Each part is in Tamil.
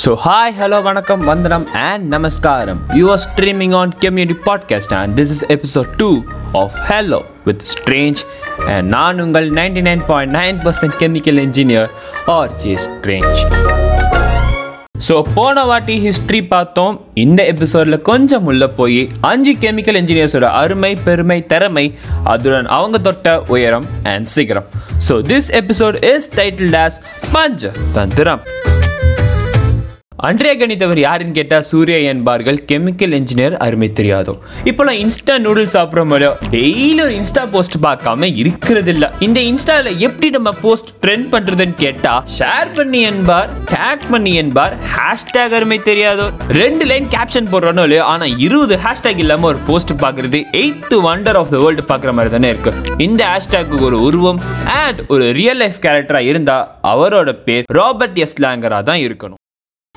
ஸோ ஹாய் ஹலோ வணக்கம் வந்தனம் அண்ட் நமஸ்காரம் you are streaming on community podcast and this is episode two of Hello with Strange and நான் உங்கள் ninety nine point nine percent chemical engineer R J Strange so போன வாட்டி ஹிஸ்ட்ரி பார்த்தோம் இந்த எபிசோடில் கொஞ்சம் உள்ள போய் அஞ்சு கெமிக்கல் இன்ஜினியர்ஸோட அருமை பெருமை திறமை அதுடன் அவங்க தொட்ட உயரம் அண்ட் சீக்கிரம் so this episode is titled as Panchatantram அன்றைய கணித்தவர் யாருன்னு கேட்டால் சூர்யா என்பார்கள். கெமிக்கல் இன்ஜினியர் அருமை தெரியாதோ. இப்போலாம் இன்ஸ்டா நூடுல்ஸ் சாப்பிட்ற மாதிரியோ டெய்லி ஒரு இன்ஸ்டா போஸ்ட் பார்க்காம இருக்கிறது இல்லை இந்த இன்ஸ்டாவில் எப்படி நம்ம போஸ்ட் ட்ரெண்ட் பண்ணுறதுன்னு கேட்டால் ஷேர் பண்ணி என்பார் டேக் பண்ணி என்பார் ஹேஷ்டேக் அருமை தெரியாதோ. ரெண்டு லைன் கேப்ஷன் போடுறோனோ இல்லையோ ஆனால் இருபது ஹேஷ்டேக் இல்லாமல் ஒரு போஸ்ட் பார்க்குறது eighth wonder of the world பார்க்குற மாதிரி தானே இருக்கு. இந்த ஹேஷ்டேக்கு ஒரு உருவம் அண்ட் ஒரு ரியல் லைஃப் கேரக்டராக இருந்தால் அவரோட பேர் ராபர்ட் எஸ்லாங்கராக தான் இருக்கணும்.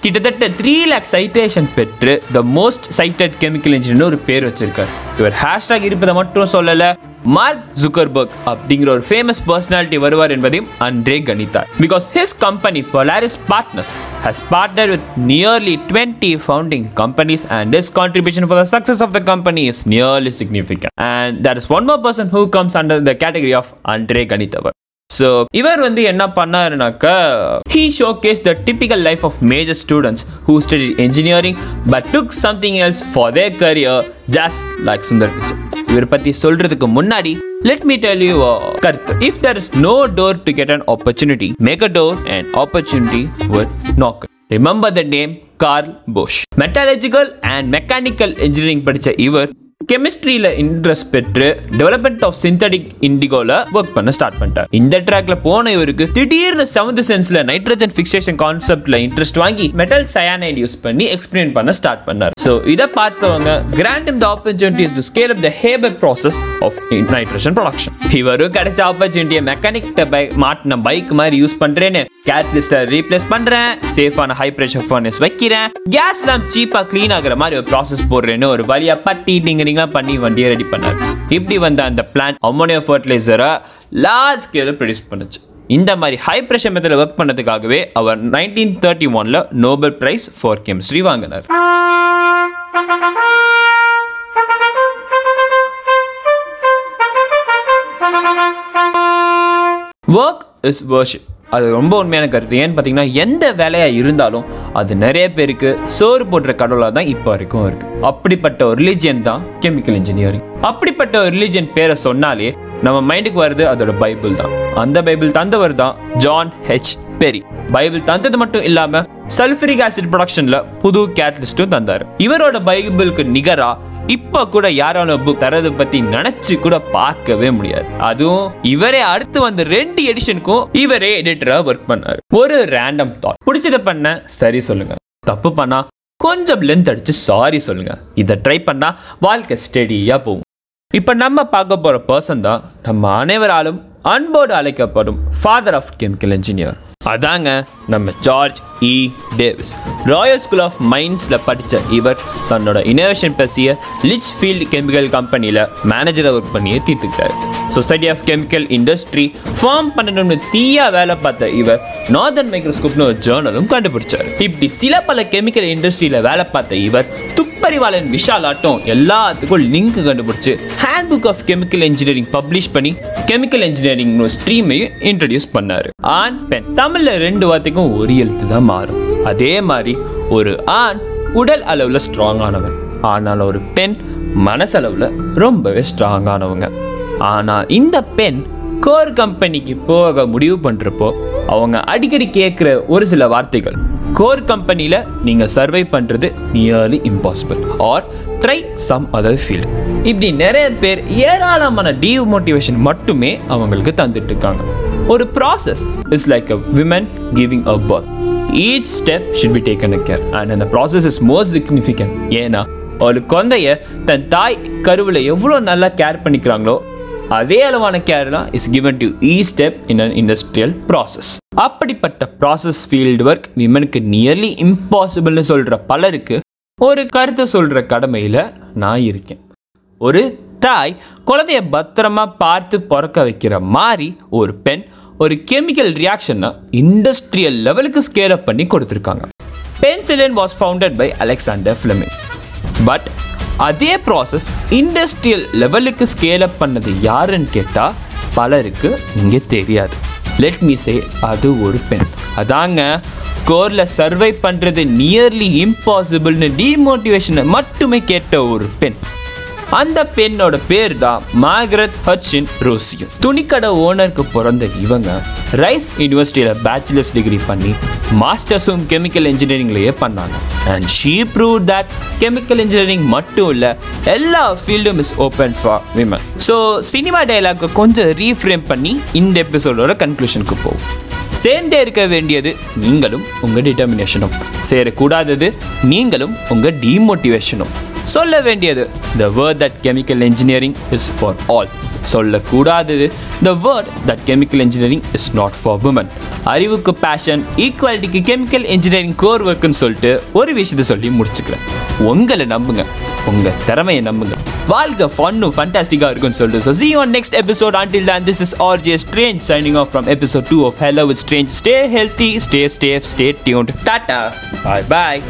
கிட்டத்தட்ட த்ரீ லேக் சைட்டேஷன் பெற்று த மோஸ்ட் சைட்டட் கெமிக்கல் இன்ஜினியர்னு ஒரு பேர் வச்சிருக்கார் இவர் ஹேஷ்டாக் இருப்பதை மட்டும் சொல்லலை மார்க் ஜுக்கர்பர்க் அப்படிங்கிற ஒரு ஃபேமஸ் பர்சனாலிட்டி வருவார் என்பதையும் அன்றே கணித்தார் because his company Polaris partners has partner with nearly twenty founding companies and is contribution for the success of the company is nearly significant and that is one more person who comes under the category of அன்றே கணித்தவர் ஸோ இவர் வந்து என்ன பண்ணாருனாக்கா he showcase the typical life of major students who study engineering but took something else for their career just like Sundar Pichai இவர் பத்தி சொல்றதுக்கு முன்னாடி லெட் மீ டெல் யூ கருத்து. If there is no door to get an opportunity make a door and opportunity will knock. Remember the name Carl Bosch metallurgical and mechanical engineering படித்த இவர் கெமிஸ்ட்ரியில இன்ட்ரெஸ்ட் பெற்று டெவலப்மெண்ட் ஆஃப் சிந்தடிக் இண்டிகோல ஒர்க் பண்ண ஸ்டார்ட் பண்ணிட்டார். இந்த ட்ராக்ல போன இவருக்கு திடீர்னு செவன்த் சென்ஸ்ல நைட்ரஜன் ஃபிக்சேஷன் கான்செப்ட்ல இன்ட்ரெஸ்ட் வாங்கி மெட்டல் சயானைட் யூஸ் பண்ணி எக்ஸ்பிளைன் பண்ண ஸ்டார்ட் பண்ணார். ஸோ இதை பார்த்தவங்க கிராண்ட் இந்த opportunities to scale up the Haber process of nitrogen production இவரும் கிடைச்ச ஆப்பர்ச்சுனிட்டியை மெக்கானிக்கிட்ட பைக் மாட்டின பைக் மாதிரி யூஸ் பண்றேன்னு. கேட்லிஸ்ட ரீப்ளேஸ் பண்றேன். சேஃபான ஹை பிரஷர் ஃபர்னஸ் வைக்கிறேன். கேஸ்லாம் சீப்பாக சீப்பா க்ளீன் ஆகுற மாதிரி ஒரு ப்ராசஸ் போடுறேன்னு ஒரு வழியா பட்டி டிங்கரிங்லாம் பண்ணி வண்டியை ரெடி பண்ணார். இப்படி வந்த அந்த பிளான் அம்மோனியா ஃபர்டிலைசரை லார்ஜ் ஸ்கேலில் ப்ரொடியூஸ் பண்ணுச்சு. இந்த மாதிரி ஹை ப்ரெஷர் மெத்தடில் ஒர்க் பண்ணதுக்காகவே அவர் நைன்டீன் தேர்ட்டி ஒன்ல நோபல் பிரைஸ் ஃபார் கெமிஸ்ட்ரி வாங்கினார். ஒர்க் இஸ் வர்ஷிப் அது ரொம்ப உண்மையான கருத்து. ஏன்னு பார்த்தீங்கன்னா எந்த வேலையாக இருந்தாலும் அது நிறைய பேருக்கு சோறு போடுற கடவுளாக தான் இப்போ வரைக்கும் இருக்குது அப்படிப்பட்ட ஒரு ரிலீஜியன் தான் கெமிக்கல் இன்ஜினியரிங் அப்படிப்பட்ட ஒரு ரிலீஜியன் பேரை சொன்னாலே நம்ம மைண்டுக்கு வருது அதோட பைபிள் தான். அந்த பைபிள் தந்தவர் தான் ஜான் ஹெச் பெரி பைபிள் தந்தது மட்டும் இல்லாமல் சல்ஃபரிக் ஆசிட் ப்ரொடக்ஷனில் புது கேட்லிஸ்ட்டும் தந்தார். இவரோட பைபிளுக்கு நிகராக இப்போ கூட யாராலும் புக் தரது பத்தி நினைச்சு கூட பார்க்கவே முடியாது. அதுவும் இவரே அடுத்து வந்த ரெண்டு எடிஷனுக்கும் இவரே எடிட்டரா ஒர்க் பண்ணாரு. ஒரு ரேண்டம் தாட் பிடிச்சத பண்ண சரி சொல்லுங்க. தப்பு பண்ணா கொஞ்சம் லென்த் அடிச்சு சாரி சொல்லுங்க. இதை ட்ரை பண்ணா வாழ்க்கை ஸ்டெடியா போகும். இப்போ நம்ம பார்க்க போற பர்சன் தான் நம்ம அனைவராலும் அன்போடு அழைக்கப்படும் ஃபாதர் ஆஃப் கெமிக்கல் இன்ஜினியர் அதாங்க நம்ம George E Davis. Royal School of மைன்ஸில் படித்த இவர் தன்னோட இனோவேஷன் பேசிய லிச் ஃபீல்டு கெமிக்கல் கம்பெனியில் மேனேஜராக ஒர்க் பண்ணியே தீர்த்துக்கிட்டார். Society of Chemical Industry form பண்ணணும்னு தீயா வேலை பார்த்த இவர் நார்தன் மைக்ரோஸ்கோப்னு ஒரு ஜேர்னலும் கண்டுபிடிச்சார். இப்படி சில பல கெமிக்கல் இண்டஸ்ட்ரியில் வேலை பார்த்த இவர் துப்பறிவாளன் விஷால் ஆட்டம் எல்லாத்துக்கும் லிங்க் கண்டுபிடிச்சு handbook of chemical engineering publish பண்ணி கெமிக்கல் இன்ஜினியரிங் ஸ்ட்ரீமையும் இன்ட்ரடியூஸ் பண்ணார். ஆண் பெண். தமிழ்ல ரெண்டு வார்த்தைக்கும் ஒரு எழுத்து தான் மாறும். அதே மாதிரி ஒரு ஆண் உடல் அளவில் ஸ்ட்ராங்கானவன் ஆனால் ஒரு பெண் மனசளவில் ரொம்பவே ஸ்ட்ராங் ஆனவங்க. இந்த பெண் கோர் கம்பெனிக்கு போக முடிவு பண்ணுறப்போ அவங்க அடிக்கடி கேட்குற ஒரு சில வார்த்தைகள். கோர் கம்பெனியில் நீங்கள் சர்வை பண்ணுறது nearly impossible or try some other field இப்படி நிறைய பேர் ஏராளமான டீமோட்டிவேஷன் மட்டுமே அவங்களுக்கு தந்துட்டு இருக்காங்க ஒரு process is like a women giving a birth each step should be taken a care and அந்த ப்ராசஸ் இஸ் மோஸ்ட் சிக்னிஃபிகன்ட் ஏன்னா ஒரு குழந்தைய தன் தாய் கருவில் எவ்வளோ நல்லா கேர் பண்ணிக்கிறாங்களோ அதே அளவான கேர் தான் is given to each step in an industrial process அப்படிப்பட்ட ப்ராசஸ் ஃபீல்டு ஒர்க் விமனுக்கு நியர்லி இம்பாசிபிள்னு சொல்கிற பலருக்கு ஒரு கருத்தை சொல்கிற கடமையில் நான் இருக்கேன். ஒரு தாய் குழந்தைய பத்திரமா பார்த்து பிறக்க வைக்கிற மாதிரி ஒரு பெண் ஒரு கெமிக்கல் ரியாக்ஷனை இண்டஸ்ட்ரியல் லெவலுக்கு ஸ்கேல் அப் பண்ணி கொடுத்துருக்காங்க. Penicillin was founded by Alexander Fleming but அதே ப்ராசஸ் இண்டஸ்ட்ரியல் லெவலுக்கு ஸ்கேல் அப் பண்ணது யாருன்னு கேட்டால் பலருக்கு இங்கே தெரியாது. லெட் மீ சே அது ஒரு பெண். அதாங்க கோரில் சர்வை பண்ணுறது நியர்லி இம்பாசிபிள்னு டிமோட்டிவேஷனை மட்டுமே கேட்ட ஒரு பெண். அந்த பெண்ணோட பேர் தான் மார்கரெட் ஹட்சின் ரோசியோ துணிக்கடை ஓனருக்கு பிறந்த இவங்க ரைஸ் யூனிவர்சிட்டியில் பேச்சுலர்ஸ் டிகிரி பண்ணி மாஸ்டர்ஸும் கெமிக்கல் இன்ஜினியரிங்லேயே பண்ணாங்க. And she prove that chemical engineering மட்டும் இல்லை எல்லா ஃபீல்டும் is open for women so cinema டைலாக்கை கொஞ்சம் ரீஃப்ரேம் பண்ணி இந்த எபிசோடோட கன்க்ளூஷனுக்கு போகும் சேர்ந்தே இருக்க வேண்டியது நீங்களும் உங்கள் டிட்டர்மினேஷனும் சேரக்கூடாதது நீங்களும் உங்கள் டீமோட்டிவேஷனும் சொல்ல வேண்டியது. The word that chemical engineering is for all சொல்லக்கூடாதது. The word that chemical engineering is not for women அறிவுக்கு பேஷன் ஈக்குவாலிட்டிக்கு கெமிக்கல் இன்ஜினியரிங் கோர் ஒர்க்குன்னு சொல்லிட்டு ஒரு விஷயத்தை சொல்லி முடிச்சுக்கிறேன். உங்களை நம்புங்க. உங்கள் திறமையை நம்புங்க. வாழ்க ஃபன்னும் ஃபண்டாஸ்டிக்காக இருக்கும்னு சொல்லிட்டு. So see on next episode until then this is RJ Strange signing off from episode 2 of Hello with Strange stay healthy stay safe stay tuned. Tata bye bye